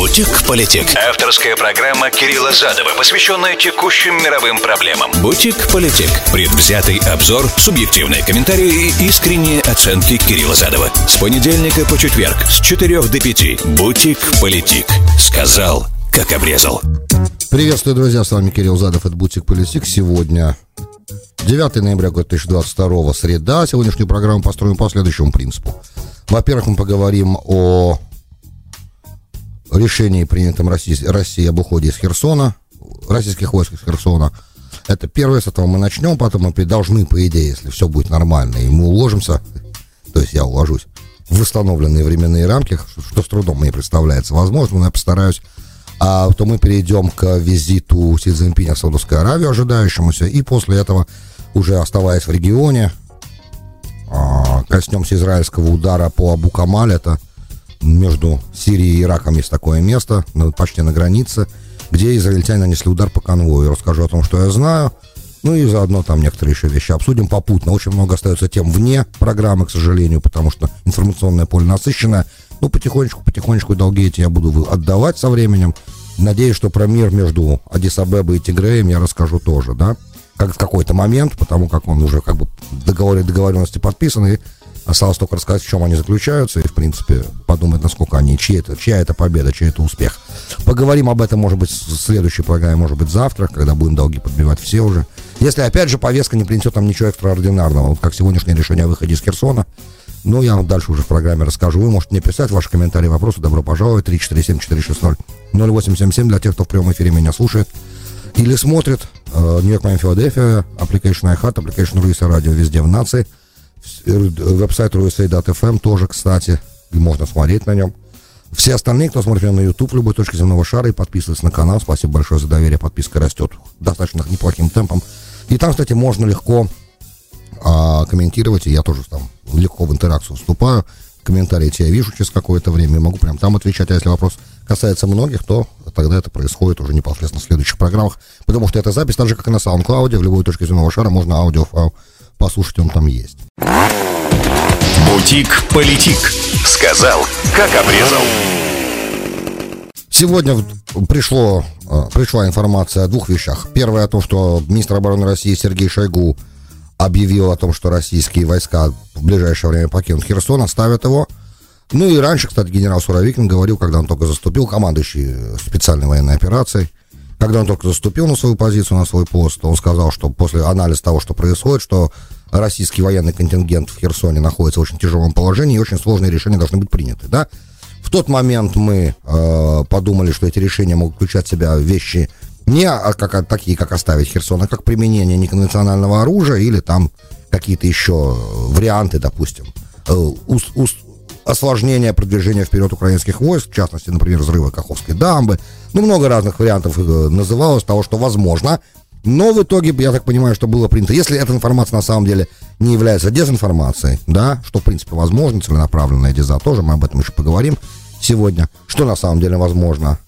Бутик-политик. Авторская программа Кирилла Задова, посвященная текущим мировым проблемам. Бутик-политик. Предвзятый обзор, субъективные комментарии и искренние оценки Кирилла Задова. С понедельника по четверг с 4 до 5. Бутик-политик. Сказал, как обрезал. Приветствую, друзья, с вами Кирилл Задов, это Бутик Политик. Сегодня 9 ноября 2022, среда. Сегодняшнюю программу построим по следующему принципу. Во-первых, мы поговорим о решении, принятом России, России об уходе из Херсона, российских войск из Херсона. Это первое, с этого мы начнем, потом мы должны, по идее, если все будет нормально, и мы уложимся, то есть я уложусь, в восстановленные временные рамки, что с трудом мне представляется возможно, но я постараюсь, а то мы перейдем к визиту Си Цзиньпиня в Саудовскую Аравию, ожидающемуся, и после этого, уже оставаясь в регионе, а, коснемся израильского удара по Абу Камаль, это между Сирией и Ираком есть такое место, почти на границе, где израильтяне нанесли удар по конвою. Расскажу о том, что я знаю. Ну и заодно там некоторые еще вещи обсудим попутно. Очень много остается тем вне программы, к сожалению, потому что информационное поле насыщенное. Ну, потихонечку, потихонечку долги эти я буду отдавать со временем. Надеюсь, что про мир между Адисабебой и Тигреем я расскажу тоже, да, как в какой-то момент, потому как он уже как бы договор, договоренности подписаны, Осталось только рассказать, в чем они заключаются, и, в принципе, подумать, насколько они, чьи это, чья это победа, чей это успех. Поговорим об этом, может быть, в следующей программе, может быть, завтра, когда будем долги подбивать все уже. Если, опять же, повестка не принесет там ничего экстраординарного, вот как сегодняшнее решение о выходе из Херсона, ну, я вам дальше уже в программе расскажу. Вы можете мне писать ваши комментарии, вопросы. Добро пожаловать. 347-460-0877 для тех, кто в прямом эфире меня слушает или смотрит. Нью-Йорк, Майами, Филадельфия, Application iHeart, Application Руиса Радио везде в нации – Веб-сайт rusa.fm тоже, кстати, можно смотреть на нем. Все остальные, кто смотрит на YouTube в любой точке земного шара и подписывается на канал, спасибо большое за доверие, подписка растет достаточно неплохим темпом. И там, кстати, можно легко а, комментировать, и я тоже там легко в интеракцию вступаю. Комментарии эти я вижу через какое-то время, могу прям там отвечать. А если вопрос касается многих, то тогда это происходит уже непосредственно в следующих программах, потому что эта запись, так же, как и на SoundCloud, в любой точке земного шара можно аудиофайл послушать, он там есть. Бутик-политик. Сказал, как обрезал. Сегодня пришло, а, пришла информация о двух вещах. Первое о том, что министр обороны России Сергей Шойгу объявил о том, что российские войска в ближайшее время покинут Херсон, оставят его. Ну и раньше, кстати, генерал Суровикин говорил, когда он только заступил, командующий специальной военной операцией, когда он только заступил на свою позицию, на свой пост, он сказал, что после анализа того, что происходит, что российский военный контингент в Херсоне находится в очень тяжелом положении, и очень сложные решения должны быть приняты, да. В тот момент мы э, подумали, что эти решения могут включать в себя вещи не а, как, а, такие, как оставить Херсон, а как применение неконвенционального оружия или там какие-то еще варианты, допустим, э, уст, уст, осложнения продвижения вперед украинских войск, в частности, например, взрыва Каховской дамбы. Ну, много разных вариантов э, называлось того, что возможно. Но в итоге, я так понимаю, что было принято. Если эта информация на самом деле не является дезинформацией, да, что, в принципе, возможно, целенаправленная деза, тоже мы об этом еще поговорим сегодня, что на самом деле возможно,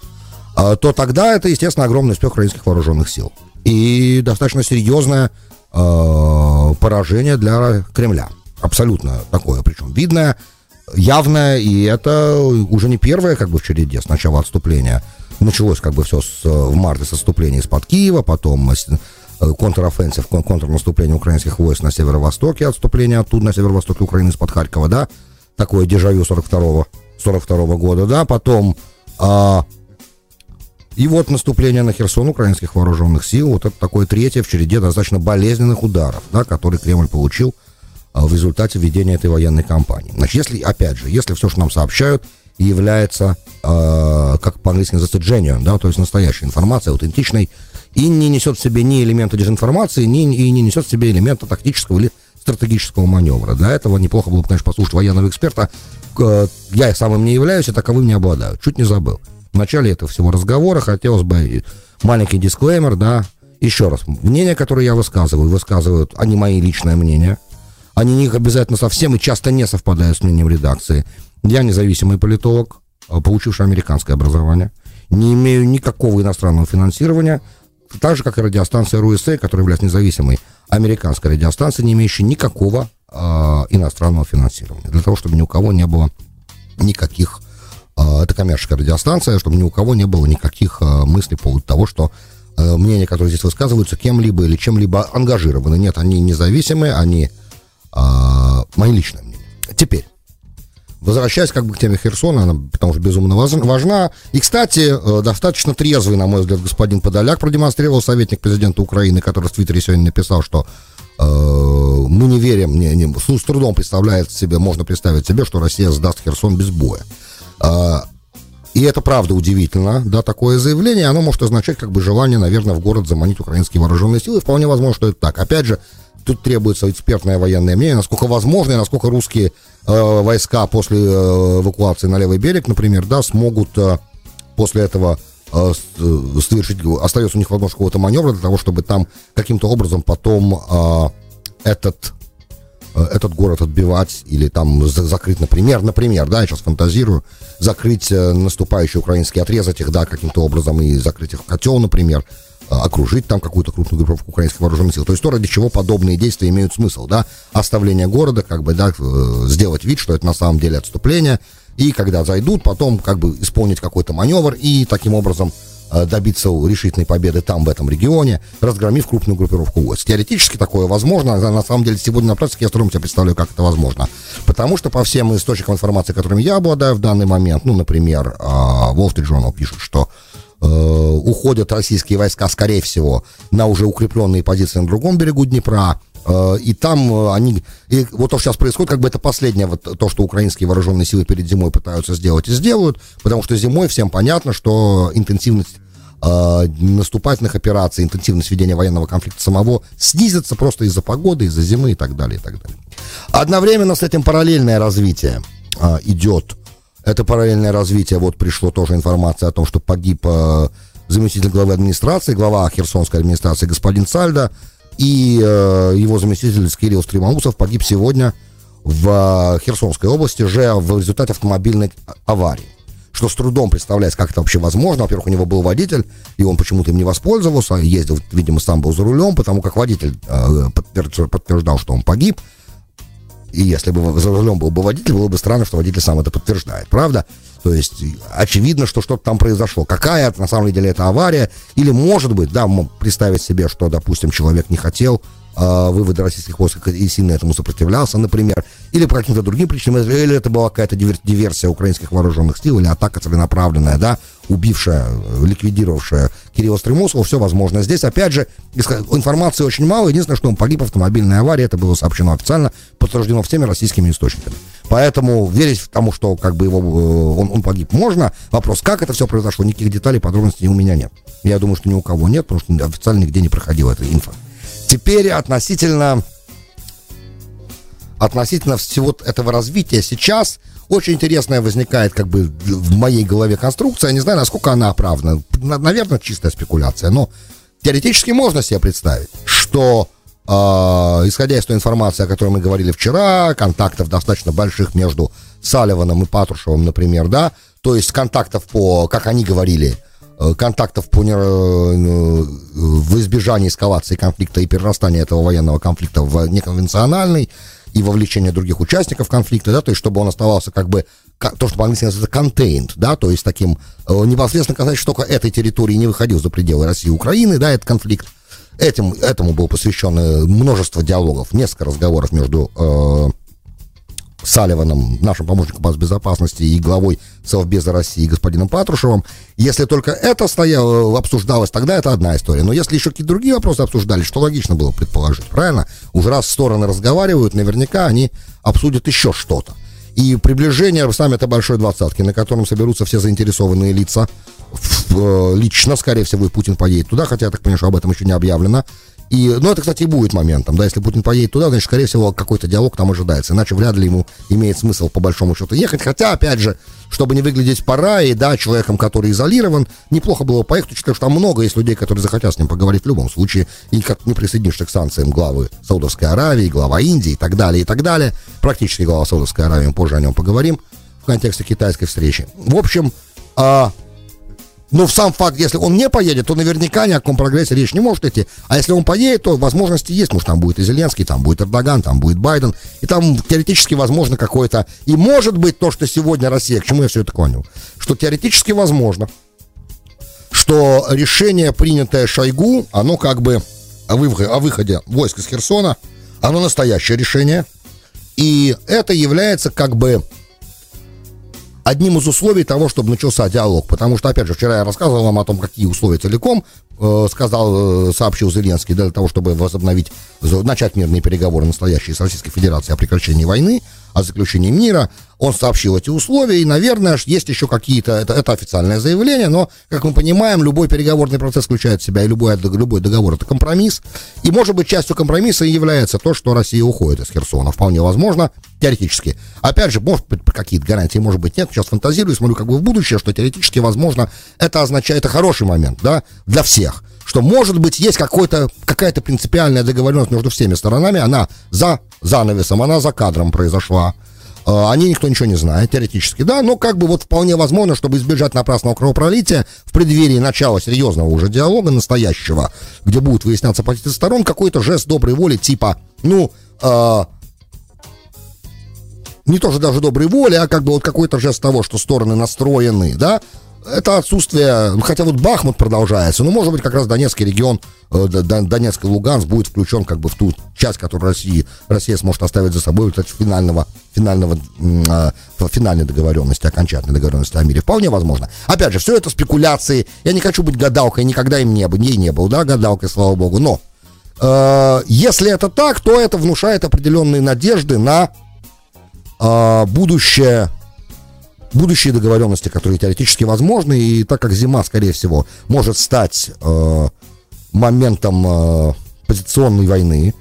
а, то тогда это, естественно, огромный успех украинских вооруженных сил. И достаточно серьезное э, поражение для Кремля. Абсолютно такое, причем видное, явное, и это уже не первое, как бы, в череде с начала отступления. Началось, как бы, все с, в марте с отступления из-под Киева, потом э, контрофенсив, контрнаступление украинских войск на северо-востоке, отступление оттуда на северо-востоке Украины из-под Харькова, да, такое дежавю 42-го 42 -го года, да, потом а, и вот наступление на Херсон украинских вооруженных сил, вот это такое третье в череде достаточно болезненных ударов, да, которые Кремль получил в результате ведения этой военной кампании. Значит, если, опять же, если все, что нам сообщают, является, э, как по-английски называется, genuine, да, то есть настоящая информация, аутентичной, и не несет в себе ни элемента дезинформации, ни, и не несет в себе элемента тактического или стратегического маневра. Для этого неплохо было бы, конечно, послушать военного эксперта. Э, я самым не являюсь, и таковым не обладаю. Чуть не забыл. В начале этого всего разговора хотелось бы маленький дисклеймер, да, еще раз, мнения, которые я высказываю, высказывают, они мои личное мнение, они не обязательно совсем и часто не совпадают с мнением редакции. Я независимый политолог, а, получивший американское образование, не имею никакого иностранного финансирования, так же, как и радиостанция РУСА, которая является независимой американской радиостанцией, не имеющей никакого э, иностранного финансирования. Для того, чтобы ни у кого не было никаких э, э, это коммерческая радиостанция, чтобы ни у кого не было никаких э, мыслей по поводу того, что э, мнения, которые здесь высказываются, кем-либо или чем-либо ангажированы. Нет, они независимые, они э, мои личные мнения. Теперь, Возвращаясь как бы к теме Херсона, она потому что безумно важна. И, кстати, э, достаточно трезвый, на мой взгляд, господин Подоляк продемонстрировал советник президента Украины, который в Твиттере сегодня написал, что э, мы не верим, не, не, с трудом представляет себе, можно представить себе, что Россия сдаст Херсон без боя. Э, и это правда удивительно, да, такое заявление, оно может означать как бы желание, наверное, в город заманить украинские вооруженные силы. Вполне возможно, что это так. Опять же, тут требуется экспертное военное мнение, насколько возможно и насколько русские э, войска после э, эвакуации на левый берег, например, да, смогут э, после этого э, э совершить, остается у них возможность какого-то маневра для того, чтобы там каким-то образом потом э, этот э, этот город отбивать или там закрыть, например, например, да, я сейчас фантазирую, закрыть наступающий украинский, отрезать их, да, каким-то образом и закрыть их в котел, например, окружить там какую-то крупную группировку украинских вооруженных сил. То есть то, ради чего подобные действия имеют смысл, да, оставление города, как бы, да, э, сделать вид, что это на самом деле отступление, и когда зайдут, потом как бы исполнить какой-то маневр и таким образом э, добиться решительной победы там, в этом регионе, разгромив крупную группировку войск. Теоретически такое возможно, на самом деле сегодня на практике я с трудом себе представляю, как это возможно. Потому что по всем источникам информации, которыми я обладаю в данный момент, ну, например, а, Wall Street Journal пишет, что уходят российские войска, скорее всего, на уже укрепленные позиции на другом берегу Днепра, э, и там э, они... И вот то, что сейчас происходит, как бы это последнее, вот то, что украинские вооруженные силы перед зимой пытаются сделать и сделают, потому что зимой всем понятно, что интенсивность э, наступательных операций, интенсивность ведения военного конфликта самого снизится просто из-за погоды, из-за зимы и так далее, и так далее. Одновременно с этим параллельное развитие э, идет это параллельное развитие. Вот пришло тоже информация о том, что погиб э, заместитель главы администрации, глава Херсонской администрации господин Сальда, и э, его заместитель Кирилл Стримаусов погиб сегодня в э, Херсонской области же в результате автомобильной аварии. Что с трудом представляется, как это вообще возможно. Во-первых, у него был водитель, и он почему-то им не воспользовался, ездил, видимо, сам был за рулем, потому как водитель э, подтверждал, что он погиб. И если бы за рулем был бы водитель, было бы странно, что водитель сам это подтверждает, правда? То есть очевидно, что что-то там произошло. Какая на самом деле это авария? Или может быть, да, представить себе, что, допустим, человек не хотел э, вывода российских войск и сильно этому сопротивлялся, например, или по каким-то другим причинам, или это была какая-то диверсия украинских вооруженных сил, или атака целенаправленная, да, убившая, ликвидировавшая Кирилла Стремусова, все возможно. Здесь, опять же, информации очень мало, единственное, что он погиб в автомобильной аварии, это было сообщено официально, подтверждено всеми российскими источниками. Поэтому верить в тому, что как бы его, э, он, он погиб, можно. Вопрос, как это все произошло, никаких деталей, подробностей у меня нет. Я думаю, что ни у кого нет, потому что официально нигде не проходила эта инфа. Теперь относительно относительно всего этого развития сейчас очень интересная возникает как бы в моей голове конструкция. Я не знаю, насколько она оправдана. Наверное, чистая спекуляция. Но теоретически можно себе представить, что э, исходя из той информации, о которой мы говорили вчера, контактов достаточно больших между Салливаном и Патрушевым, например, да, то есть контактов по, как они говорили, контактов по, э, в избежании эскалации конфликта и перерастания этого военного конфликта в неконвенциональный и вовлечение других участников конфликта, да, то есть чтобы он оставался как бы то, что по-английски называется contained, да, то есть таким э, непосредственно касаясь только этой территории не выходил за пределы России и Украины, да, этот конфликт. Этим, этому было посвящено множество диалогов, несколько разговоров между э, Салливаном, нашим помощником по безопасности и главой Совбеза России господином Патрушевым. Если только это стояло, обсуждалось, тогда это одна история. Но если еще какие-то другие вопросы обсуждались, что логично было предположить, правильно? Уже раз стороны разговаривают, наверняка они обсудят еще что-то. И приближение саммита Большой Двадцатки, на котором соберутся все заинтересованные лица, э, лично, скорее всего, и Путин поедет туда, хотя я так понимаю, что об этом еще не объявлено, и, ну, это, кстати, и будет моментом, да, если Путин поедет туда, значит, скорее всего, какой-то диалог там ожидается, иначе вряд ли ему имеет смысл, по большому счету, ехать, хотя, опять же, чтобы не выглядеть пора, и, да, человеком, который изолирован, неплохо было поехать, учитывая, что там много есть людей, которые захотят с ним поговорить в любом случае, и как не присоединишься к санкциям главы Саудовской Аравии, глава Индии и так далее, и так далее, практически глава Саудовской Аравии, позже о нем поговорим в контексте китайской встречи. В общем, а, но в сам факт, если он не поедет, то наверняка ни о каком прогрессе речь не может идти. А если он поедет, то возможности есть. Может, там будет и Зеленский, там будет Эрдоган, там будет Байден. И там теоретически возможно какое-то... И может быть то, что сегодня Россия... К чему я все это понял? Что теоретически возможно, что решение, принятое Шойгу, оно как бы о выходе, о выходе войск из Херсона, оно настоящее решение. И это является как бы одним из условий того, чтобы начался диалог. Потому что, опять же, вчера я рассказывал вам о том, какие условия целиком, э, сказал, э, сообщил Зеленский, для того, чтобы возобновить, начать мирные переговоры настоящие с Российской Федерацией о прекращении войны о заключении мира. Он сообщил эти условия, и, наверное, есть еще какие-то, это, это официальное заявление, но, как мы понимаем, любой переговорный процесс включает в себя, и любой, любой договор это компромисс. И, может быть, частью компромисса и является то, что Россия уходит из Херсона. Вполне возможно, теоретически. Опять же, может быть, какие-то гарантии, может быть, нет. Сейчас фантазирую, смотрю как бы в будущее, что теоретически, возможно, это означает, это хороший момент, да, для всех что, может быть, есть какой-то, какая-то принципиальная договоренность между всеми сторонами, она за занавесом, она за кадром произошла. А, о ней никто ничего не знает, теоретически, да, но как бы вот вполне возможно, чтобы избежать напрасного кровопролития в преддверии начала серьезного уже диалога, настоящего, где будут выясняться позиции сторон, какой-то жест доброй воли, типа, ну, э, не тоже даже доброй воли, а как бы вот какой-то жест того, что стороны настроены, да, это отсутствие, ну, хотя вот Бахмут продолжается, но, может быть, как раз Донецкий регион, э, Донецк и Луганск будет включен как бы в ту часть, которую Россия, Россия сможет оставить за собой вот финального, финального, э, финальной договоренности, окончательной договоренности о мире. Вполне возможно. Опять же, все это спекуляции. Я не хочу быть гадалкой, никогда им не был, ей не был, да, гадалкой, слава богу, но э, если это так, то это внушает определенные надежды на э, будущее будущие договоренности, которые теоретически возможны, и так как зима, скорее всего, может стать э, моментом э, позиционной войны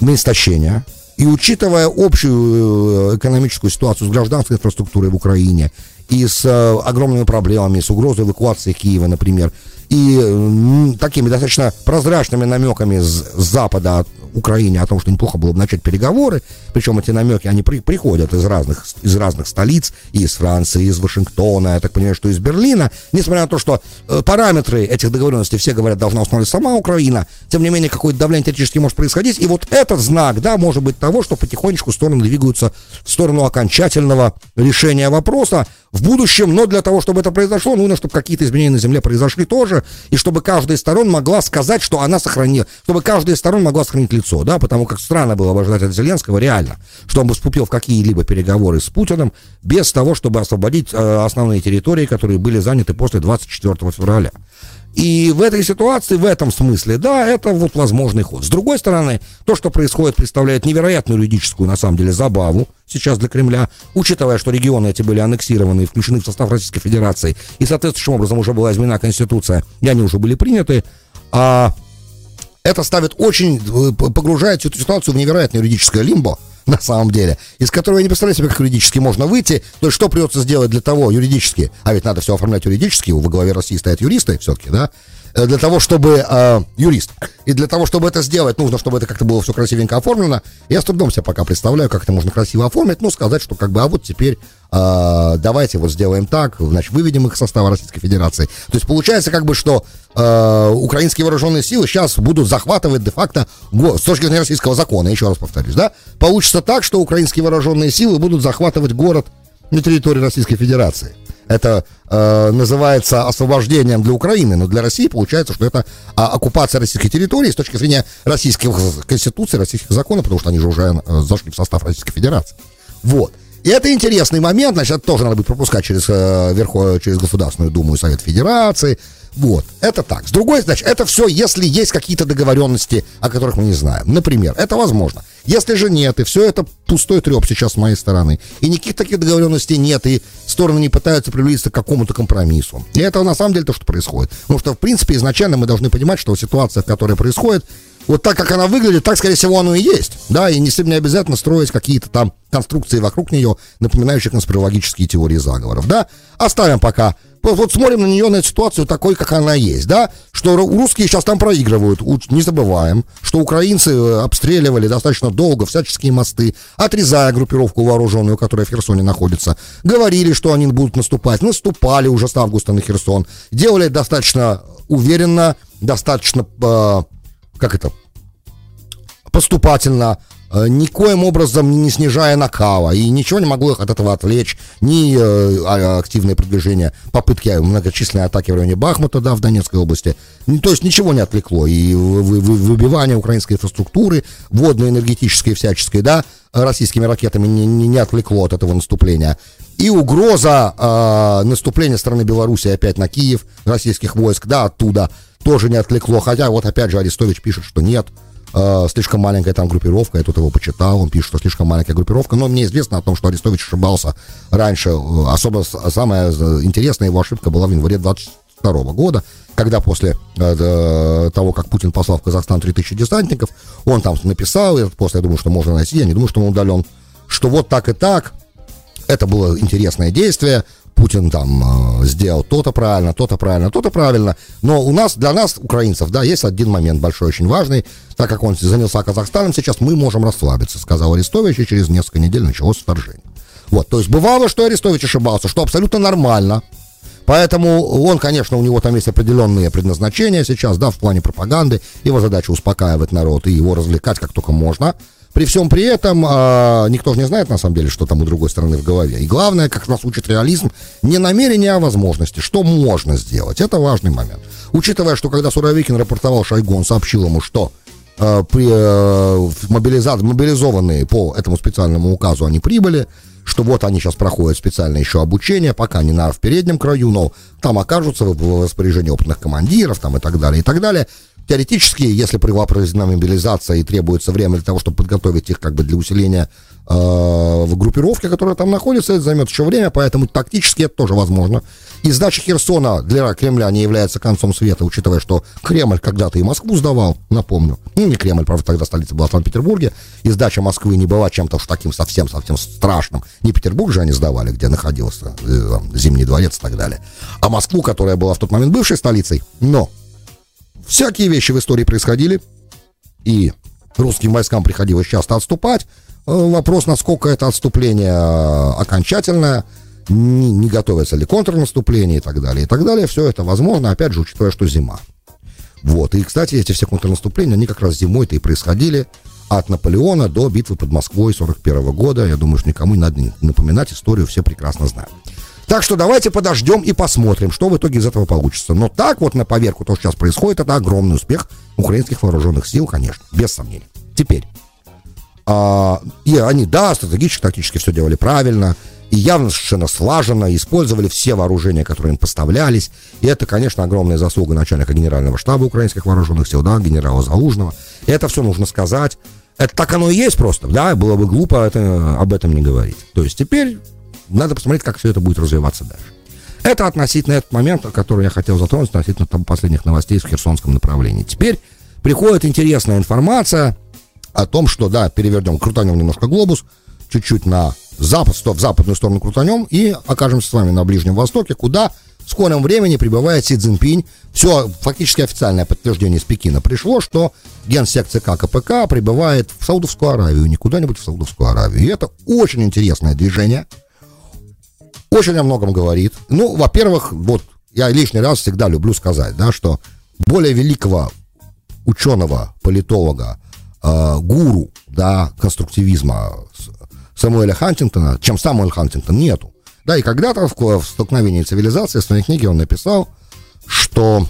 на истощение, и учитывая общую э, экономическую ситуацию с гражданской инфраструктурой в Украине и с э, огромными проблемами, с угрозой эвакуации Киева, например, и э, такими достаточно прозрачными намеками с, с Запада Украине о том, что неплохо было бы начать переговоры, причем эти намеки, они при, приходят из разных, из разных столиц, из Франции, из Вашингтона, я так понимаю, что из Берлина, несмотря на то, что э, параметры этих договоренностей все говорят, должна установить сама Украина, тем не менее, какое-то давление теоретически может происходить, и вот этот знак, да, может быть того, что потихонечку стороны двигаются в сторону окончательного решения вопроса в будущем, но для того, чтобы это произошло, нужно, чтобы какие-то изменения на Земле произошли тоже, и чтобы каждая из сторон могла сказать, что она сохранила, чтобы каждая из сторон могла сохранить лицо, да, потому как странно было бы ожидать от Зеленского реально, что он бы вступил в какие-либо переговоры с Путиным без того, чтобы освободить э, основные территории, которые были заняты после 24 февраля. И в этой ситуации, в этом смысле, да, это вот возможный ход. С другой стороны, то, что происходит, представляет невероятную юридическую, на самом деле, забаву сейчас для Кремля, учитывая, что регионы эти были аннексированы и включены в состав Российской Федерации, и соответствующим образом уже была изменена Конституция, и они уже были приняты, а это ставит очень, э, погружает эту ситуацию в невероятное юридическое лимбо, на самом деле, из которого я не представляю себе, как юридически можно выйти. То есть, что придется сделать для того юридически, а ведь надо все оформлять юридически, во главе России стоят юристы все-таки, да, для того, чтобы э, юрист. И для того, чтобы это сделать, нужно, чтобы это как-то было все красивенько оформлено. Я с трудом себе пока представляю, как это можно красиво оформить, ну, сказать, что как бы, а вот теперь э, давайте вот сделаем так, значит, выведем их из состава Российской Федерации. То есть получается как бы, что э, украинские вооруженные силы сейчас будут захватывать де-факто, с точки зрения российского закона, еще раз повторюсь, да, получится так, что украинские вооруженные силы будут захватывать город на территории Российской Федерации. Это э, называется освобождением для Украины, но для России получается, что это а, оккупация российской территории с точки зрения российской конституции, российских законов, потому что они же уже э, зашли в состав Российской Федерации. Вот. И это интересный момент, значит, это тоже надо будет пропускать через, э, верху, через Государственную Думу и Совет Федерации. Вот, это так. С другой, значит, это все, если есть какие-то договоренности, о которых мы не знаем. Например, это возможно. Если же нет, и все это пустой треп сейчас с моей стороны, и никаких таких договоренностей нет, и стороны не пытаются приблизиться к какому-то компромиссу. И это на самом деле то, что происходит. Потому что, в принципе, изначально мы должны понимать, что ситуация, в которой происходит, вот так, как она выглядит, так, скорее всего, оно и есть. Да, и не, не обязательно строить какие-то там конструкции вокруг нее, напоминающие конспирологические теории заговоров, да. Оставим пока. Вот, смотрим на нее, на эту ситуацию такой, как она есть, да, что русские сейчас там проигрывают, не забываем, что украинцы э, обстреливали достаточно долго всяческие мосты, отрезая группировку вооруженную, которая в Херсоне находится, говорили, что они будут наступать, наступали уже с августа на Херсон, делали достаточно уверенно, достаточно, э, как это, поступательно, э, никоим образом не снижая накала, и ничего не могло их от этого отвлечь, ни э, а, активное продвижение, попытки многочисленной атаки в районе Бахмута, да, в Донецкой области, то есть ничего не отвлекло, и выбивание украинской инфраструктуры, водной, энергетической, всяческой, да, российскими ракетами не, не, не отвлекло от этого наступления. И угроза э, наступления страны Беларуси опять на Киев, российских войск, да, оттуда, тоже не отвлекло, хотя вот опять же Арестович пишет, что нет, э, слишком маленькая там группировка, я тут его почитал, он пишет, что слишком маленькая группировка, но мне известно о том, что Арестович ошибался раньше, особо самая интересная его ошибка была в январе 22 года, когда после э, того, как Путин послал в Казахстан 3000 десантников, он там написал, и после я думаю, что можно найти, я не думаю, что он удален, что вот так и так, это было интересное действие, Путин там э, сделал то-то правильно, то-то правильно, то-то правильно. Но у нас, для нас, украинцев, да, есть один момент большой, очень важный. Так как он занялся Казахстаном, сейчас мы можем расслабиться, сказал Арестович, и через несколько недель началось вторжение. Вот, то есть бывало, что Арестович ошибался, что абсолютно нормально. Поэтому он, конечно, у него там есть определенные предназначения сейчас, да, в плане пропаганды. Его задача успокаивать народ и его развлекать как только можно. При всем при этом э, никто же не знает, на самом деле, что там у другой стороны в голове. И главное, как нас учит реализм, не намерение, а возможности. Что можно сделать? Это важный момент. Учитывая, что когда Суровикин рапортовал Шойгу, он сообщил ему, что э, при, мобилиза... мобилизованные по этому специальному указу они прибыли, что вот они сейчас проходят специальное еще обучение, пока не на в переднем краю, но там окажутся в распоряжении опытных командиров там и так далее, и так далее. Теоретически, если была проведена мобилизация и требуется время для того, чтобы подготовить их как бы для усиления э, в группировке, которая там находится, это займет еще время, поэтому тактически это тоже возможно. И сдача Херсона для Кремля не является концом света, учитывая, что Кремль когда-то и Москву сдавал, напомню. Ну, не Кремль, правда, тогда столица была в Санкт-Петербурге, и сдача Москвы не была чем-то уж таким совсем-совсем страшным. Не Петербург же они сдавали, где находился э, Зимний дворец и так далее, а Москву, которая была в тот момент бывшей столицей. Но Всякие вещи в истории происходили, и русским войскам приходилось часто отступать. Э, вопрос, насколько это отступление э, окончательное, не, не готовится ли контрнаступление и так далее, и так далее. Все это возможно, опять же, учитывая, что зима. Вот, и, кстати, эти все контрнаступления, они как раз зимой-то и происходили от Наполеона до битвы под Москвой 41 года. Я думаю, что никому не надо напоминать, историю все прекрасно знают. Так что давайте подождем и посмотрим, что в итоге из этого получится. Но так вот на поверку то, что сейчас происходит, это огромный успех украинских вооруженных сил, конечно, без сомнений. Теперь, а, и они, да, стратегически, тактически все делали правильно, и явно совершенно слаженно использовали все вооружения, которые им поставлялись. И это, конечно, огромная заслуга начальника генерального штаба украинских вооруженных сил, да, генерала Залужного. Это все нужно сказать. Это так оно и есть просто, да, было бы глупо это, об этом не говорить. То есть теперь надо посмотреть, как все это будет развиваться дальше. Это относительно этот момент, который я хотел затронуть, относительно там, последних новостей в Херсонском направлении. Теперь приходит интересная информация о том, что, да, перевернем, крутанем немножко глобус, чуть-чуть на запад, в западную сторону крутанем и окажемся с вами на Ближнем Востоке, куда в скором времени прибывает Си Цзиньпинь. Все, фактически официальное подтверждение из Пекина пришло, что генсек ЦК КПК прибывает в Саудовскую Аравию, не куда-нибудь в Саудовскую Аравию. И это очень интересное движение – очень о многом говорит. Ну, во-первых, вот я лишний раз всегда люблю сказать, да, что более великого ученого, политолога, э, гуру, да, конструктивизма Самуэля Хантингтона, чем Самуэль Хантингтон, нету. Да, и когда-то в, в столкновении цивилизации в своей книге он написал, что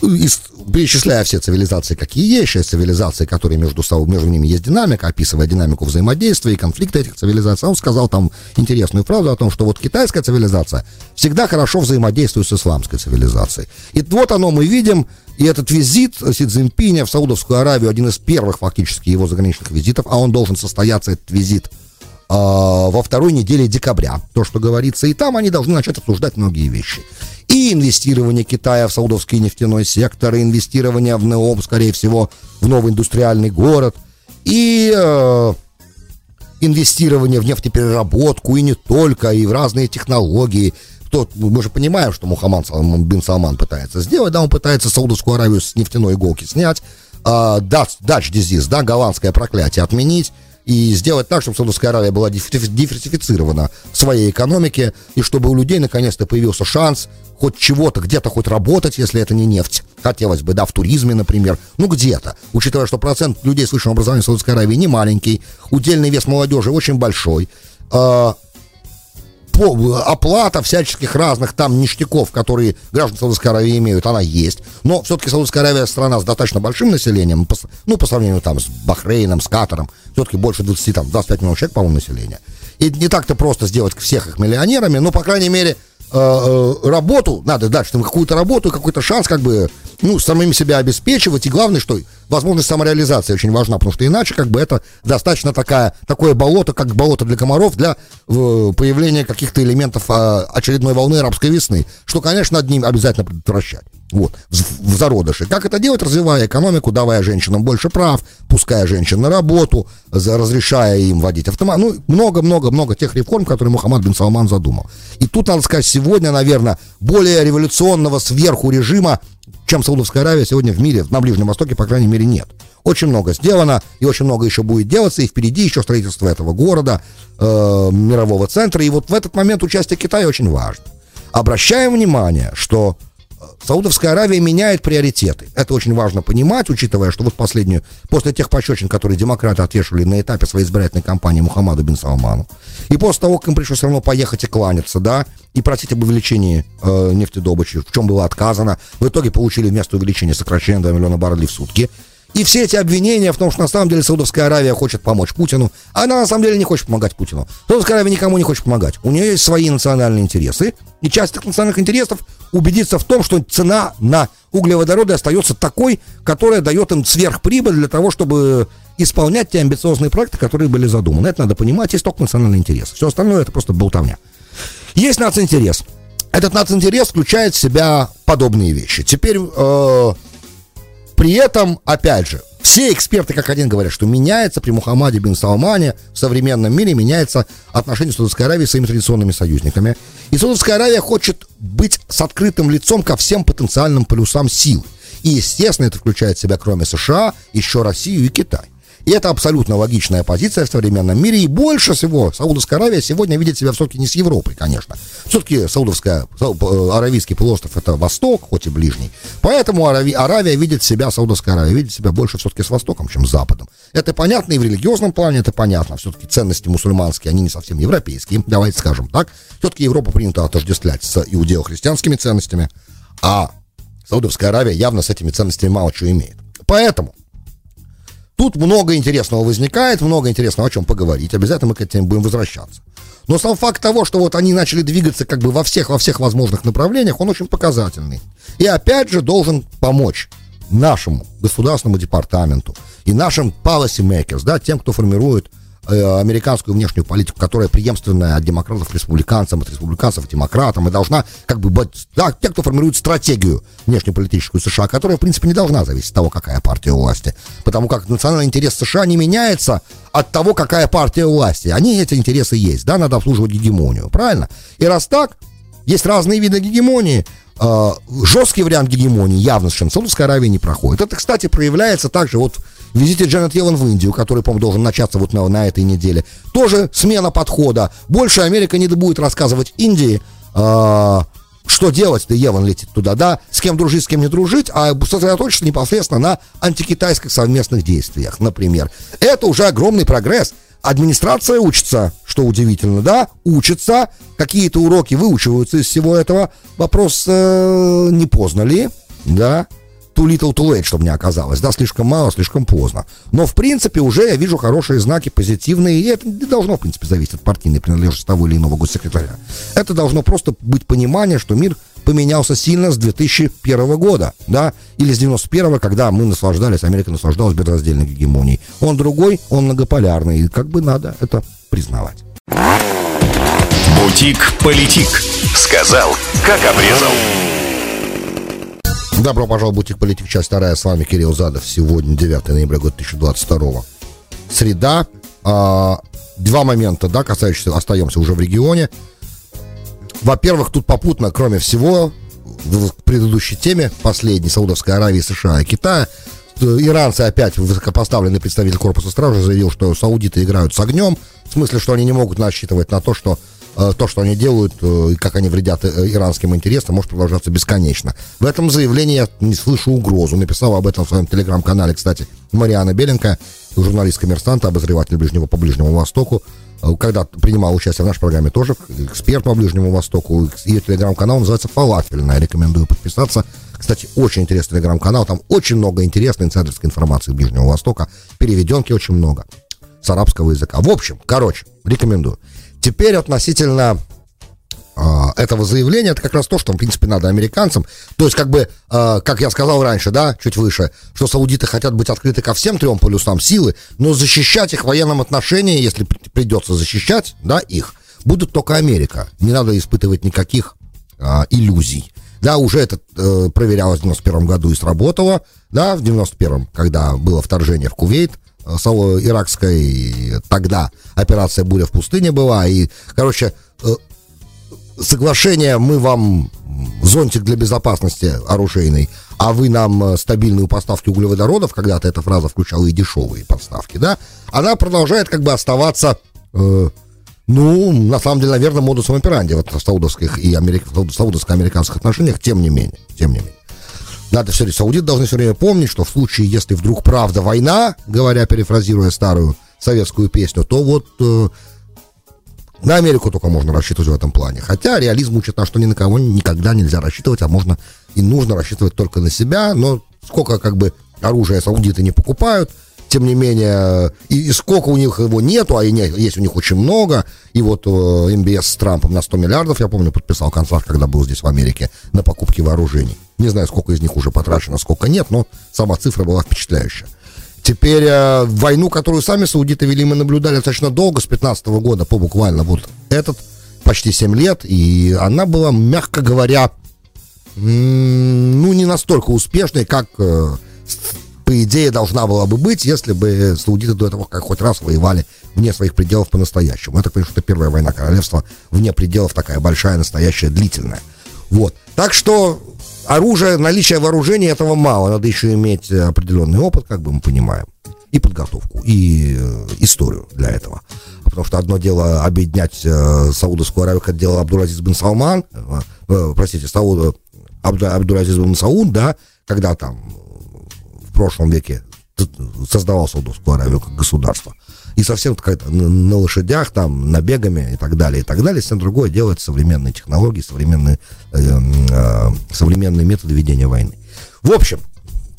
перечисляя все цивилизации, какие есть, есть цивилизации, которые между, между ними есть динамика, описывая динамику взаимодействия и конфликта этих цивилизаций, он сказал там интересную фразу о том, что вот китайская цивилизация всегда хорошо взаимодействует с исламской цивилизацией. И вот оно мы видим, и этот визит Си Цзиньпиня в Саудовскую Аравию, один из первых фактически его заграничных визитов, а он должен состояться, этот визит, во второй неделе декабря, то, что говорится, и там они должны начать обсуждать многие вещи. и инвестирование Китая в саудовский нефтяной сектор, и инвестирование в НЕОМ, скорее всего, в новый индустриальный город, и э, инвестирование в нефтепереработку, и не только, и в разные технологии. То, мы же понимаем, что Мухаммад бин Салман пытается сделать, да, он пытается Саудовскую Аравию с нефтяной иголки снять, э, Dutch, Dutch disease, да, голландское проклятие отменить, и сделать так, чтобы Саудовская Аравия была диверсифицирована в своей экономике, и чтобы у людей наконец-то появился шанс хоть чего-то, где-то хоть работать, если это не нефть. Хотелось бы, да, в туризме, например. Ну, где-то. Учитывая, что процент людей с высшим образованием в Саудовской Аравии не маленький, удельный вес молодежи очень большой. Оплата всяческих разных там ништяков, которые граждане Саудовской Аравии имеют, она есть. Но все-таки Саудовская Аравия страна с достаточно большим населением, ну, по сравнению там с Бахрейном, с Катаром, все-таки больше 20, там, 25 миллионов человек, по-моему, населения. И не так-то просто сделать всех их миллионерами, но, по крайней мере, Э, э, работу, надо дать что какую-то работу, какой-то шанс как бы, ну, самим себя обеспечивать. И главное, что возможность самореализации очень важна, потому что иначе как бы это достаточно такая, такое болото, как болото для комаров, для э, появления каких-то элементов э, очередной волны арабской весны, что, конечно, над ним обязательно предотвращать. Вот, в, зародыше. Как это делать? Развивая экономику, давая женщинам больше прав, пуская женщин на работу, за, разрешая им водить автомат. Ну, много-много-много тех реформ, которые Мухаммад бин Салман задумал. И тут, надо сказать, сегодня, наверное, более революционного сверху режима, чем Саудовская Аравия сегодня в мире, на Ближнем Востоке, по крайней мере, нет. Очень много сделано, и очень много еще будет делаться, и впереди еще строительство этого города, э, мирового центра. И вот в этот момент участие Китая очень важно. Обращаем внимание, что Саудовская Аравия меняет приоритеты. Это очень важно понимать, учитывая, что вот последнюю, после тех пощечин, которые демократы отвешивали на этапе своей избирательной кампании Мухаммаду бин Салману, и после того, как им пришлось все равно поехать и кланяться, да, и просить об увеличении э, нефтедобычи, в чем было отказано, в итоге получили вместо увеличения сокращение 2 миллиона баррелей в сутки, и все эти обвинения в том, что на самом деле Саудовская Аравия хочет помочь Путину, она на самом деле не хочет помогать Путину. Саудовская Аравия никому не хочет помогать. У нее есть свои национальные интересы, и часть этих национальных интересов убедиться в том, что цена на углеводороды остается такой, которая дает им сверхприбыль для того, чтобы исполнять те амбициозные проекты, которые были задуманы. Это надо понимать, есть только национальный интерес. Все остальное это просто болтовня. Есть нацинтерес. Этот нацинтерес включает в себя подобные вещи. Теперь э, при этом, опять же, все эксперты как один говорят, что меняется при Мухаммаде бин Салмане в современном мире меняется отношение Саудовской Аравии с своими традиционными союзниками. И Саудовская Аравия хочет быть с открытым лицом ко всем потенциальным полюсам сил. И, естественно, это включает в себя, кроме США, еще Россию и Китай. И это абсолютно логичная позиция в современном мире. И больше всего Саудовская Аравия сегодня видит себя все-таки не с Европой, конечно. Все-таки Саудовская, э, Аравийский полуостров это Восток, хоть и ближний. Поэтому Арави, Аравия видит себя, Саудовская Аравия видит себя больше все-таки с Востоком, чем с Западом. Это понятно и в религиозном плане, это понятно. Все-таки ценности мусульманские, они не совсем европейские, давайте скажем так. Все-таки Европа принято отождествлять с иудео-христианскими ценностями, а Саудовская Аравия явно с этими ценностями мало чего имеет. Поэтому Тут много интересного возникает, много интересного о чем поговорить. Обязательно мы к этим будем возвращаться. Но сам факт того, что вот они начали двигаться как бы во всех, во всех возможных направлениях, он очень показательный. И опять же должен помочь нашему государственному департаменту и нашим policy makers, да, тем, кто формирует американскую внешнюю политику, которая преемственная от демократов к республиканцам, от республиканцев к демократам, и должна как бы быть, да, те, кто формирует стратегию внешнеполитическую США, которая, в принципе, не должна зависеть от того, какая партия у власти. Потому как национальный интерес США не меняется от того, какая партия у власти. Они, эти интересы есть, да, надо обслуживать гегемонию, правильно? И раз так, есть разные виды гегемонии, э, жесткий вариант гегемонии явно совершенно Саудовская Аравия не проходит. Это, кстати, проявляется также вот визите Джанет Йеллен в Индию, который, по-моему, должен начаться вот на, на этой неделе. Тоже смена подхода. Больше Америка не будет рассказывать Индии, э, что делать, ты Еван летит туда, да, с кем дружить, с кем не дружить, а сосредоточиться непосредственно на антикитайских совместных действиях, например. Это уже огромный прогресс. Администрация учится, что удивительно, да, учится, какие-то уроки выучиваются из всего этого. Вопрос, э, не поздно ли, да, too little too late, чтобы не оказалось, да, слишком мало, слишком поздно. Но, в принципе, уже я вижу хорошие знаки, позитивные, и это не должно, в принципе, зависеть от партийной принадлежности того или иного госсекретаря. Это должно просто быть понимание, что мир поменялся сильно с 2001 года, да, или с 91 когда мы наслаждались, Америка наслаждалась безраздельной гегемонией. Он другой, он многополярный, и как бы надо это признавать. Бутик-политик. Сказал, как обрезал. Добро пожаловать в Бутик Политик, часть вторая. С вами Кирилл Задов. Сегодня 9 ноября года 2022. Среда. А, два момента, да, касающиеся, остаемся уже в регионе. Во-первых, тут попутно, кроме всего, в предыдущей теме, последней, Саудовской Аравии, США и Китая, иранцы опять, высокопоставленный представитель корпуса стражи заявил, что саудиты играют с огнем, в смысле, что они не могут рассчитывать на то, что то, что они делают э, и как они вредят э, иранским интересам, может продолжаться бесконечно. В этом заявлении я не слышу угрозу. Написала об этом в своем телеграм-канале, кстати, Мариана Беленко, журналист коммерсанта, обозреватель Ближнего по Ближнему Востоку. Когда принимал участие в нашей программе тоже, эксперт по Ближнему Востоку. Ее телеграм-канал называется «Фалафельная». Рекомендую подписаться. Кстати, очень интересный телеграм-канал. Там очень много интересной инсайдерской информации Ближнего Востока. Переведенки очень много с арабского языка. В общем, короче, рекомендую. Теперь относительно э, этого заявления, это как раз то, что, в принципе, надо американцам. То есть, как бы, э, как я сказал раньше, да, чуть выше, что саудиты хотят быть открыты ко всем трем полюсам силы, но защищать их в военном отношении, если придется защищать, да, их, будет только Америка. Не надо испытывать никаких э, иллюзий. Да, уже это э, проверялось в 91 году и сработало, да, в 91-м, когда было вторжение в Кувейт, иракской тогда операция «Буря в пустыне» была. И, короче, э, соглашение мы вам зонтик для безопасности оружейный, а вы нам э, стабильную поставки углеводородов, когда-то эта фраза включала и дешевые поставки, да, она продолжает как бы оставаться, э, ну, на самом деле, наверное, модусом операнди вот в саудовских и америк... саудовско-американских отношениях, тем не менее, тем не менее. Надо все, саудиты должны все время помнить, что в случае, если вдруг правда война, говоря, перефразируя старую советскую песню, то вот э, на Америку только можно рассчитывать в этом плане. Хотя реализм учит нас, что ни на кого никогда нельзя рассчитывать, а можно и нужно рассчитывать только на себя. Но сколько как бы оружия саудиты не покупают, тем не менее, и, и сколько у них его нету, а и не, есть у них очень много. И вот э, МБС с Трампом на 100 миллиардов, я помню, подписал контракт, когда был здесь в Америке, на покупки вооружений. Не знаю, сколько из них уже потрачено, сколько нет, но сама цифра была впечатляющая. Теперь э, войну, которую сами саудиты вели, мы наблюдали достаточно долго, с 15 -го года, по буквально вот этот, почти 7 лет, и она была, мягко говоря, ну, не настолько успешной, как э, по идее, должна была бы быть, если бы саудиты до этого как хоть раз воевали вне своих пределов по-настоящему. Это, конечно, это первая война королевства вне пределов, такая большая, настоящая, длительная. Вот. Так что оружие, наличие вооружения этого мало. Надо еще иметь определенный опыт, как бы мы понимаем, и подготовку, и э, историю для этого. Потому что одно дело объединять э, Саудовскую Аравию, как делал Абдуразиз бен Салман, э, э, простите, Сауд, Абду, Абдуразиз бен Сауд, да, когда там прошлом веке создавал Саудовскую Аравию как государство. И совсем на лошадях, там, набегами и так далее, и так далее. Совсем другое делать современные технологии, современные, э, э, современные методы ведения войны. В общем,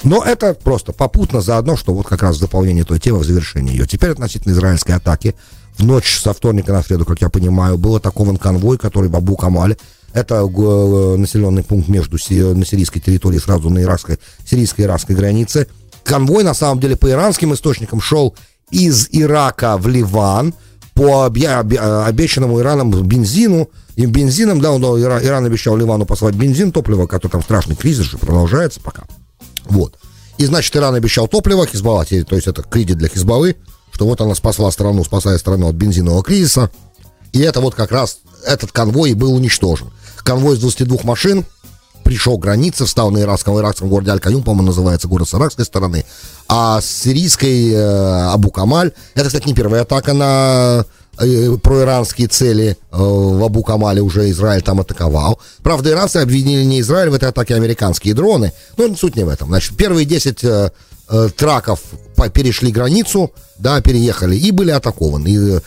но это просто попутно заодно, что вот как раз в дополнение той темы, в завершении ее. Теперь относительно израильской атаки. В ночь со вторника на среду, как я понимаю, был атакован конвой, который в Абу-Камале, это э, населенный пункт между на сирийской территории, сразу на иракской, сирийско-иракской границе. Конвой, на самом деле, по иранским источникам шел из Ирака в Ливан по обещанному Ираном бензину. И бензином, да, он, Иран обещал Ливану послать бензин, топливо, который там страшный кризис же продолжается пока. Вот. И, значит, Иран обещал топливо, Хизбалла, то есть это кредит для Хизбаллы, что вот она спасла страну, спасая страну от бензинового кризиса. И это вот как раз этот конвой был уничтожен. Конвой из 22 машин пришел к границе, встал на иракском, иракском городе Аль-Каюм, по-моему, называется город с иракской стороны, а с сирийской э, Абу-Камаль, это, кстати, не первая атака на э, проиранские цели э, в Абу-Камале уже Израиль там атаковал. Правда, иранцы обвинили не Израиль в этой атаке, а американские дроны. Но суть не в этом. Значит, первые 10 э, э, траков перешли границу, да, переехали и были атакованы. И, э,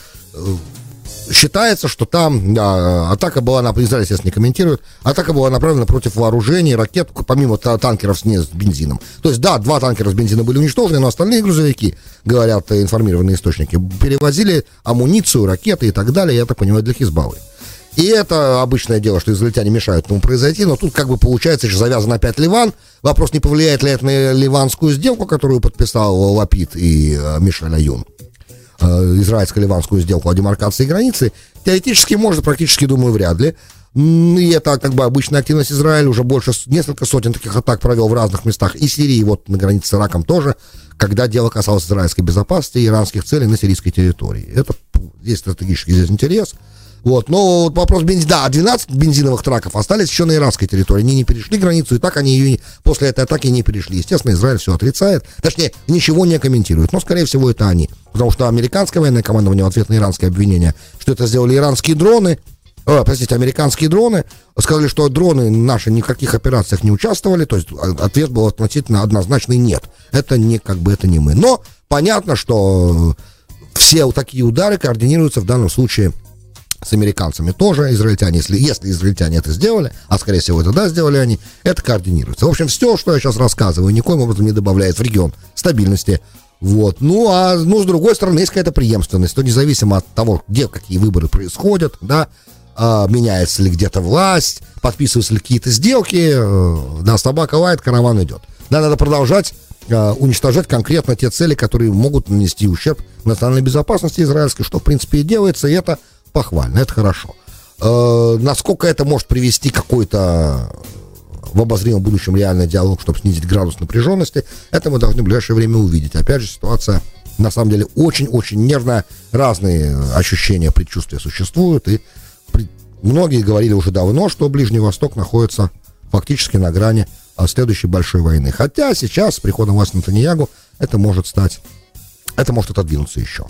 считается, что там да, атака была, на, Израиль, естественно, не комментирует, атака была направлена против вооружений, ракет, помимо танкеров с, не, с бензином. То есть, да, два танкера с бензином были уничтожены, но остальные грузовики, говорят информированные источники, перевозили амуницию, ракеты и так далее, я так понимаю, для Хизбаллы. И это обычное дело, что израильтяне мешают этому произойти, но тут как бы получается еще завязан опять Ливан. Вопрос, не повлияет ли это на ливанскую сделку, которую подписал Лапид и э, Мишель Аюн. Э, израильско-ливанскую сделку о демаркации границы, теоретически может, практически, думаю, вряд ли. И это как бы обычная активность Израиля, уже больше, несколько сотен таких атак провел в разных местах, и Сирии, вот на границе с Ираком тоже, когда дело касалось израильской безопасности и иранских целей на сирийской территории. Это есть стратегический здесь интерес. Вот, но вот вопрос бензина, да, 12 бензиновых траков остались еще на иранской территории, они не перешли границу, и так они ее после этой атаки не перешли. Естественно, Израиль все отрицает, точнее, ничего не комментирует, но, скорее всего, это они. Потому что американское военное командование в ответ на иранское обвинение, что это сделали иранские дроны, э, простите, американские дроны, сказали, что дроны наши ни в каких операциях не участвовали, то есть а, ответ был относительно однозначный нет. Это не как бы это не мы. Но понятно, что все такие удары координируются в данном случае с американцами тоже, израильтяне, если, если израильтяне это сделали, а скорее всего это да, сделали они, это координируется. В общем, все, что я сейчас рассказываю, никоим образом не добавляет в регион стабильности. Вот. Ну, а ну, с другой стороны, есть какая-то преемственность, то независимо от того, где какие выборы происходят, да, а, меняется ли где-то власть, подписываются ли какие-то сделки, э, да, собака лает, караван идет. Да, надо продолжать э, уничтожать конкретно те цели, которые могут нанести ущерб национальной безопасности израильской, что, в принципе, и делается, и это похвально, это хорошо. Э, насколько это может привести какой-то в обозримом будущем реальный диалог, чтобы снизить градус напряженности, это мы должны в ближайшее время увидеть. Опять же, ситуация на самом деле очень-очень нервная, разные ощущения, предчувствия существуют, и при... многие говорили уже давно, что Ближний Восток находится фактически на грани а, следующей большой войны. Хотя сейчас, с приходом власти Натаньягу, это может стать, это может отодвинуться еще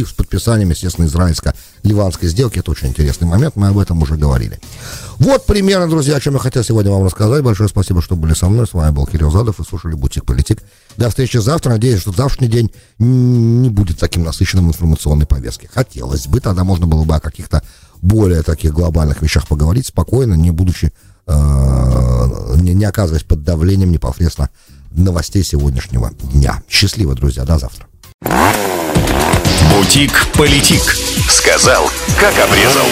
и с подписанием, естественно, израильско-ливанской сделки. Это очень интересный момент, мы об этом уже говорили. Вот примерно, друзья, о чем я хотел сегодня вам рассказать. Большое спасибо, что были со мной. С вами был Кирилл Задов и слушали «Бутик Политик». До встречи завтра. Надеюсь, что завтрашний день не будет таким насыщенным информационной повестки. Хотелось бы, тогда можно было бы о каких-то более таких глобальных вещах поговорить спокойно, не будучи, э, не, не оказываясь под давлением непосредственно новостей сегодняшнего дня. Счастливо, друзья, до завтра. Бутик Политик. Сказал, как обрезал.